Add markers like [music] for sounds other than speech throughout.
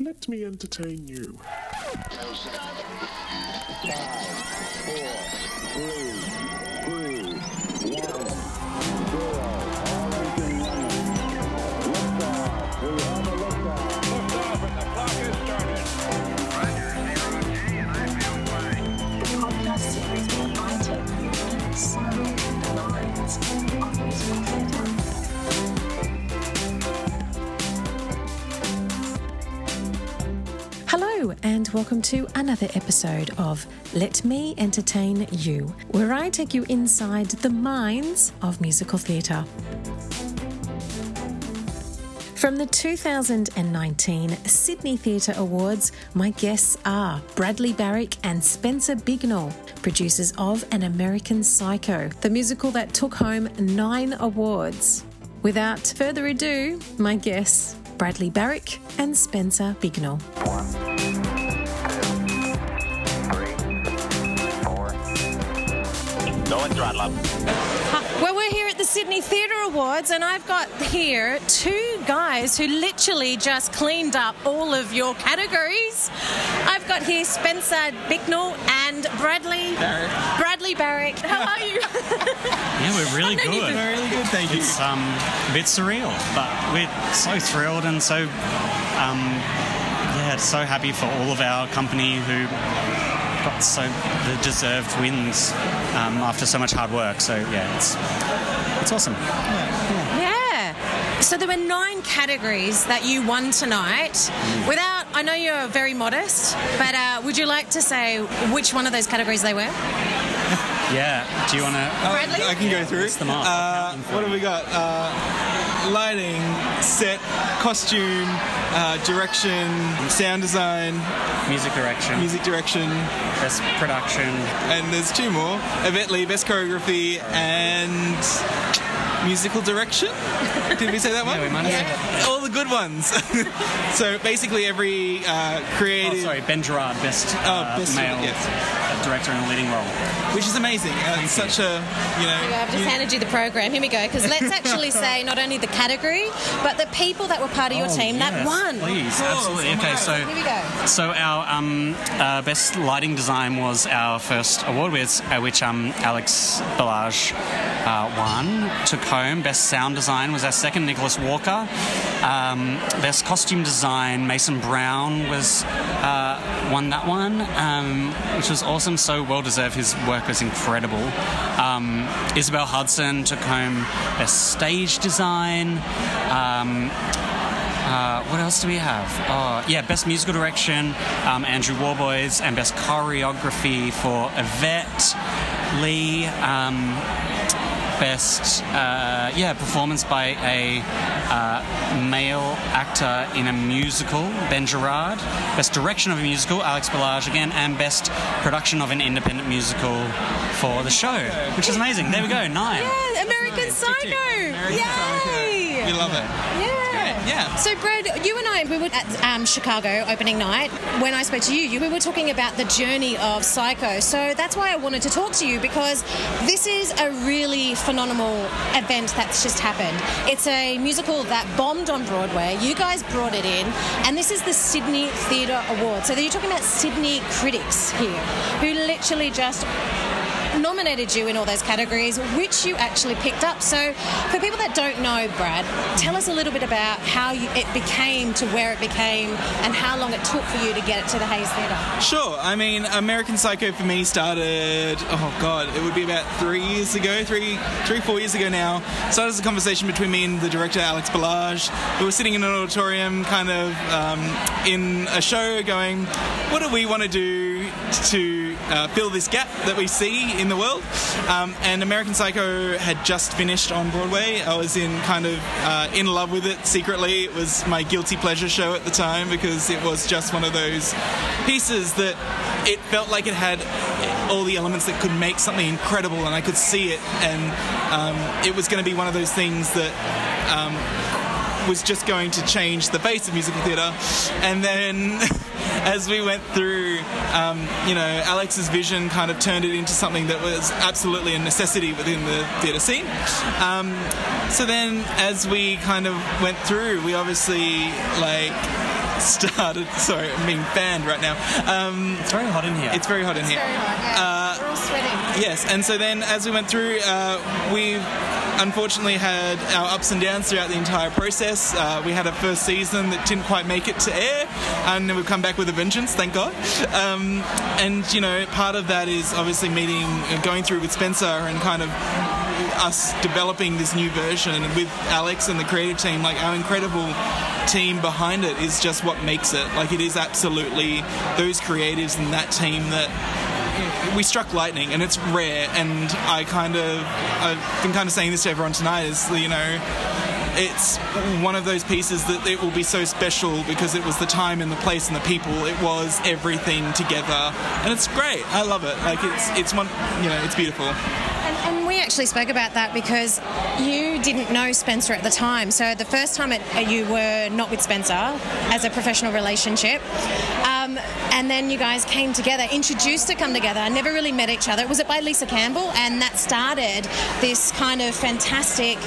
Let me entertain you. podcast welcome to another episode of Let Me Entertain You, where I take you inside the minds of musical theatre. From the 2019 Sydney Theatre Awards, my guests are Bradley Barrack and Spencer Bignell, producers of An American Psycho, the musical that took home nine awards. Without further ado, my guests, Bradley Barrack and Spencer Bignell. Go and throttle up. Well, we're here at the Sydney Theatre Awards, and I've got here two guys who literally just cleaned up all of your categories. I've got here Spencer Bignell and Bradley Barrack. Bradley Barrack. How are you? [laughs] Yeah, we're really I've known you good. for- Really good, thank you. It's um, a bit surreal, but we're so thrilled and so, um, yeah, so happy for all of our company who got so the deserved wins um, after so much hard work. So yeah, it's it's awesome. yeah. So there were nine categories that you won tonight. Without, I know you're very modest, but uh, would you like to say which one of those categories they were? [laughs] Yeah. Do you want to? Oh, Bradley? I can go through. List them up. Uh, I'll count them for what have we got? Uh, lighting, set, costume, uh, direction, sound design, Music direction, music direction, best production. and there's two more. Yvette Lee, best choreography, and musical direction. [laughs] Did we say that one? Yeah, we might have said All the good ones. [laughs] so basically, every uh, Oh, creative, sorry, Ben Gerrard, best, uh, best- male yes. Director in a leading role. which is amazing. It's such a you know. I've just you- handed you the program. Here we go. Because let's actually [laughs] say not only the category, but the people that were part of your Oh, team that won. Please, course, absolutely. Okay, so Here we go. So our um, uh, best lighting design was our first award, with uh, which um, Alex Berlage uh, won. Took home. Best sound design was our second, Nicholas Walker. Um, best costume design, Mason Browne was uh, won that one, um, which was awesome. So well deserved. His work was incredible. Um, Isabel Hudson took home best stage design. Um, uh, what else do we have? Oh, yeah, best musical direction, um, Andrew Worboys, and best choreography for Yvette Lee. Um, best, uh, yeah, performance by a uh, male actor in a musical, Ben Gerrard. Best direction of a musical, Alex Berlage again, and best production of an independent musical for the show, which is amazing. There we go, nine. Yeah, American Nice. Psycho. American Yay! We love it. Yeah. Yeah. So, Brad, you and I, we were at um, Chicago opening night. When I spoke to you, you, we were talking about the journey of Psycho. So that's why I wanted to talk to you because this is a really phenomenal event that's just happened. It's a musical that bombed on Broadway. You guys brought it in, and this is the Sydney Theatre Award. So you're talking about Sydney critics here, who literally just nominated you in all those categories, which you actually picked up. So, for people that don't know, Brad, tell us a little bit about how you, it became to where it became and how long it took for you to get it to the Hayes Theatre. Sure. I mean, American Psycho for me started. Oh God, it would be about three years ago, three, three, four years ago now. Started as a conversation between me and the director Alex Berlage. We were sitting in an auditorium, kind of um, in a show, going, "What do we want to do to uh, fill this gap that we see in the world?" Um, and American Psycho had just finished on Broadway. I was in kind of uh, in love with it secretly. It was my guilty pleasure show at the time because it was just one of those pieces that it felt like it had all the elements that could make something incredible, and I could see it, and um, it was going to be one of those things that. Um, was just going to change the face of musical theatre, and then [laughs] [laughs] as we went through, um, you know, Alex's vision kind of turned it into something that was absolutely a necessity within the theatre scene. Um, so then, as we kind of went through, we obviously like [laughs] started. Sorry, I'm being banned right now. Um, It's very hot in here. it's very hot in here. Uh, We're all sweating. Yes, and so then as we went through, uh, we've unfortunately had our ups and downs throughout the entire process. Uh, we had a first season that didn't quite make it to air, and then we've come back with a vengeance, thank God. Um, and, you know, part of that is obviously meeting, and going through with Spencer and kind of us developing this new version with Alex and the creative team, like our incredible team behind it is just what makes it. Like it is absolutely those creatives and that team that we struck lightning and it's rare and I kind of I've been kind of saying this to everyone tonight is you know it's one of those pieces that it will be so special because it was the time and the place and the people it was everything together and it's great. I love it. Like it's it's one you know it's beautiful. And, and we actually spoke about that because you didn't know Spencer at the time. So the first time it, you were not with Spencer as a professional relationship, um, and then you guys came together, introduced to come together, I never really met each other. It was it by Lisa Campbell? And that started this kind of fantastic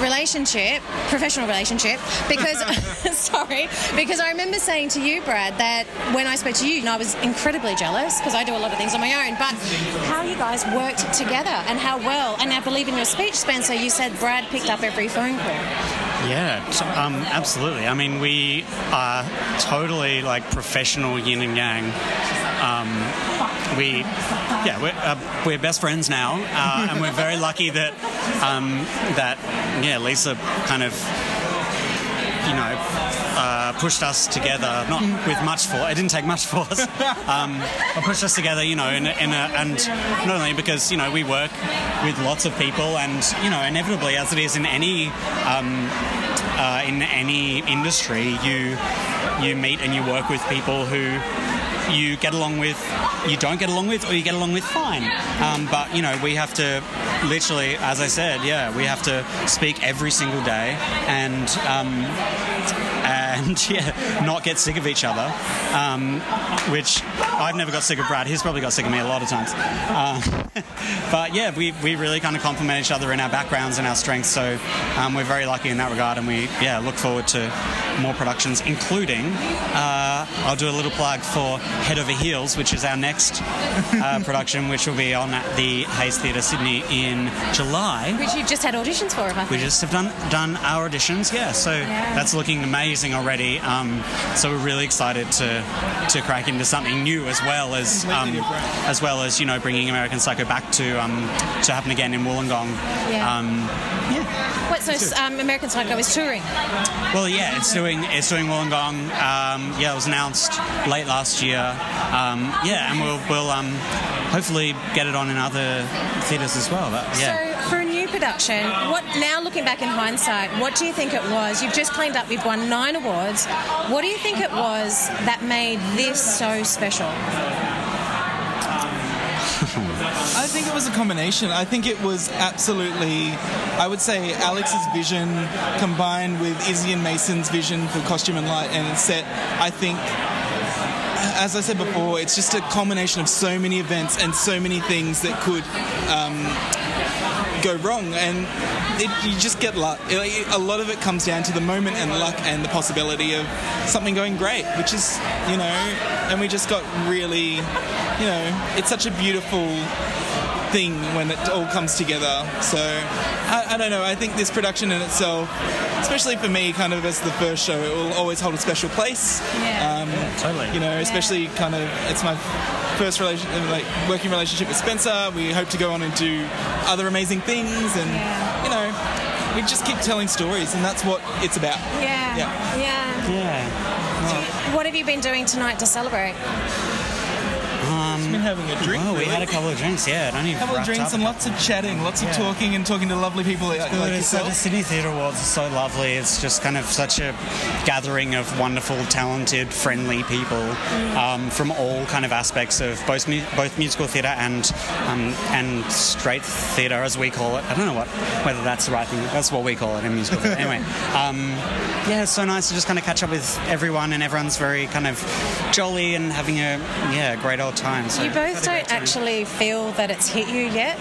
relationship, professional relationship. Because [laughs] [laughs] sorry, because I remember saying to you, Brad, that when I spoke to you, and I was incredibly jealous because I do a lot of things on my own, but how you guys worked together and how well. And I believe in your speech, Spencer, you said Brad picked up every phone call. Yeah, um, absolutely. I mean, we are totally like professional yin and yang. Um, we, yeah, we're, uh, we're best friends now, uh, and we're very lucky that um, that yeah, Lisa kind of you know uh, pushed us together, not with much force. It didn't take much force, [laughs] um, but pushed us together. You know, in a, in a, and not only because you know we work with lots of people, and you know, inevitably, as it is in any um, uh, in any industry, you you meet and you work with people who you get along with, you don't get along with, or you get along with fine. Um, but you know, we have to literally, as I said, yeah, we have to speak every single day and. Um, and [laughs] yeah, not get sick of each other, um, which I've never got sick of Brad. He's probably got sick of me a lot of times. Um, [laughs] but yeah, we, we really kind of complement each other in our backgrounds and our strengths. So um, we're very lucky in that regard, and we yeah look forward to more productions, including uh, I'll do a little plug for Head Over Heels, which is our next uh, [laughs] production, which will be on at the Hayes Theatre Sydney in July. Which you've just had auditions for, I think. We just have done done our auditions, yeah. So that's looking amazing already. Um, so we're really excited to to crack into something new as well as um, as well as you know bringing American Psycho back to um, to happen again in Wollongong. Yeah. Um, Wait, so um, American Psycho is touring. well, yeah, it's doing it's doing Wollongong. Um, yeah, it was announced late last year. Um, yeah, and we'll we'll um, hopefully get it on in other theatres as well. But, yeah. So for a new production, what now looking back in hindsight, what do you think it was? You've just cleaned up, you've won nine awards. What do you think it was that made this so special? I think it was a combination. I think it was absolutely, I would say, Alex's vision combined with Izzy and Mason's vision for costume and light and set. I think, as I said before, it's just a combination of so many events and so many things that could um, go wrong, and it, you just get luck. It- a lot of it comes down to the moment and luck and the possibility of something going great, which is, you know, and we just got really, you know, it's such a beautiful thing when it all comes together. So I, I don't know. I think this production in itself, especially for me, kind of as the first show, it will always hold a special place. Yeah. Um, totally. You know, especially kind of it's my first relation, like working relationship with Spencer. We hope to go on and do other amazing things, and you know, we just keep telling stories, and that's what it's about. Yeah. Yeah. Yeah. yeah. What have you been doing tonight to celebrate? Been having a drink. Oh, we really. had a couple of drinks. Yeah, it only couple of drinks and lots of chatting, lots of Yeah. talking and talking to lovely people like, Good. like It's so the. Sydney Theatre Awards is so lovely. It's just kind of such a gathering of wonderful, talented, friendly people um, from all kind of aspects of both mu- both musical theatre and um, and straight theatre, as we call it. I don't know what whether that's the right thing. That's what we call it in musical theatre. anyway, [laughs] um, yeah, it's so nice to just kind of catch up with everyone, and everyone's very kind of jolly and having a yeah great old time. So You both don't actually feel that it's hit you yet.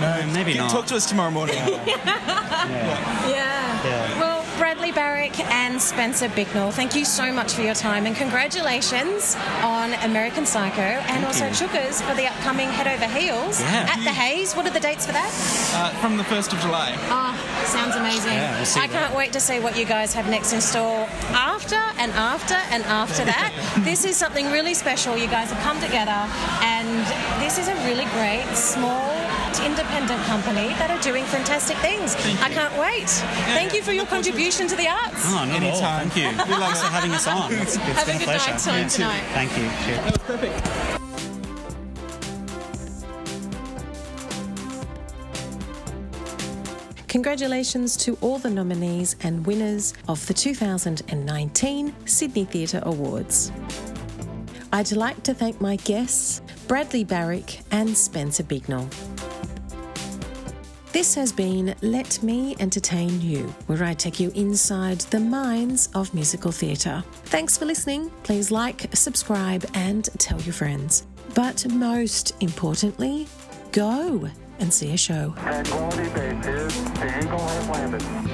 No, maybe not. Talk to us tomorrow morning. [laughs] Yeah. Yeah. Barrack and Spencer Bignell, thank you so much for your time and congratulations on American Psycho and also you. Chookers for the upcoming Head Over Heels Yeah. at the Hayes. What are the dates for that? Uh, from the 1st of July. Oh, sounds amazing. Yeah, we'll I can't wait to see what you guys have next in store after and after and after [laughs] that. this is something really special. You guys have come together, and this is a really great, small, independent company that are doing fantastic things. I can't wait. Thank you for your contribution to the arts. Oh, not at all. Anytime. Thank you. Thanks for having us on. It's, it's Have been a good pleasure. night time tonight. Thank you. Cheers. That was perfect. Congratulations to all the nominees and winners of the 2019 Sydney Theatre Awards. I'd like to thank my guests, Bradley Barrack and Spencer Bignell. This has been Let Me Entertain You, where I take you inside the minds of musical theatre. Thanks for listening. Please like, subscribe, and tell your friends. But most importantly, go and see a show. Tranquility Base. The Eagle has landed.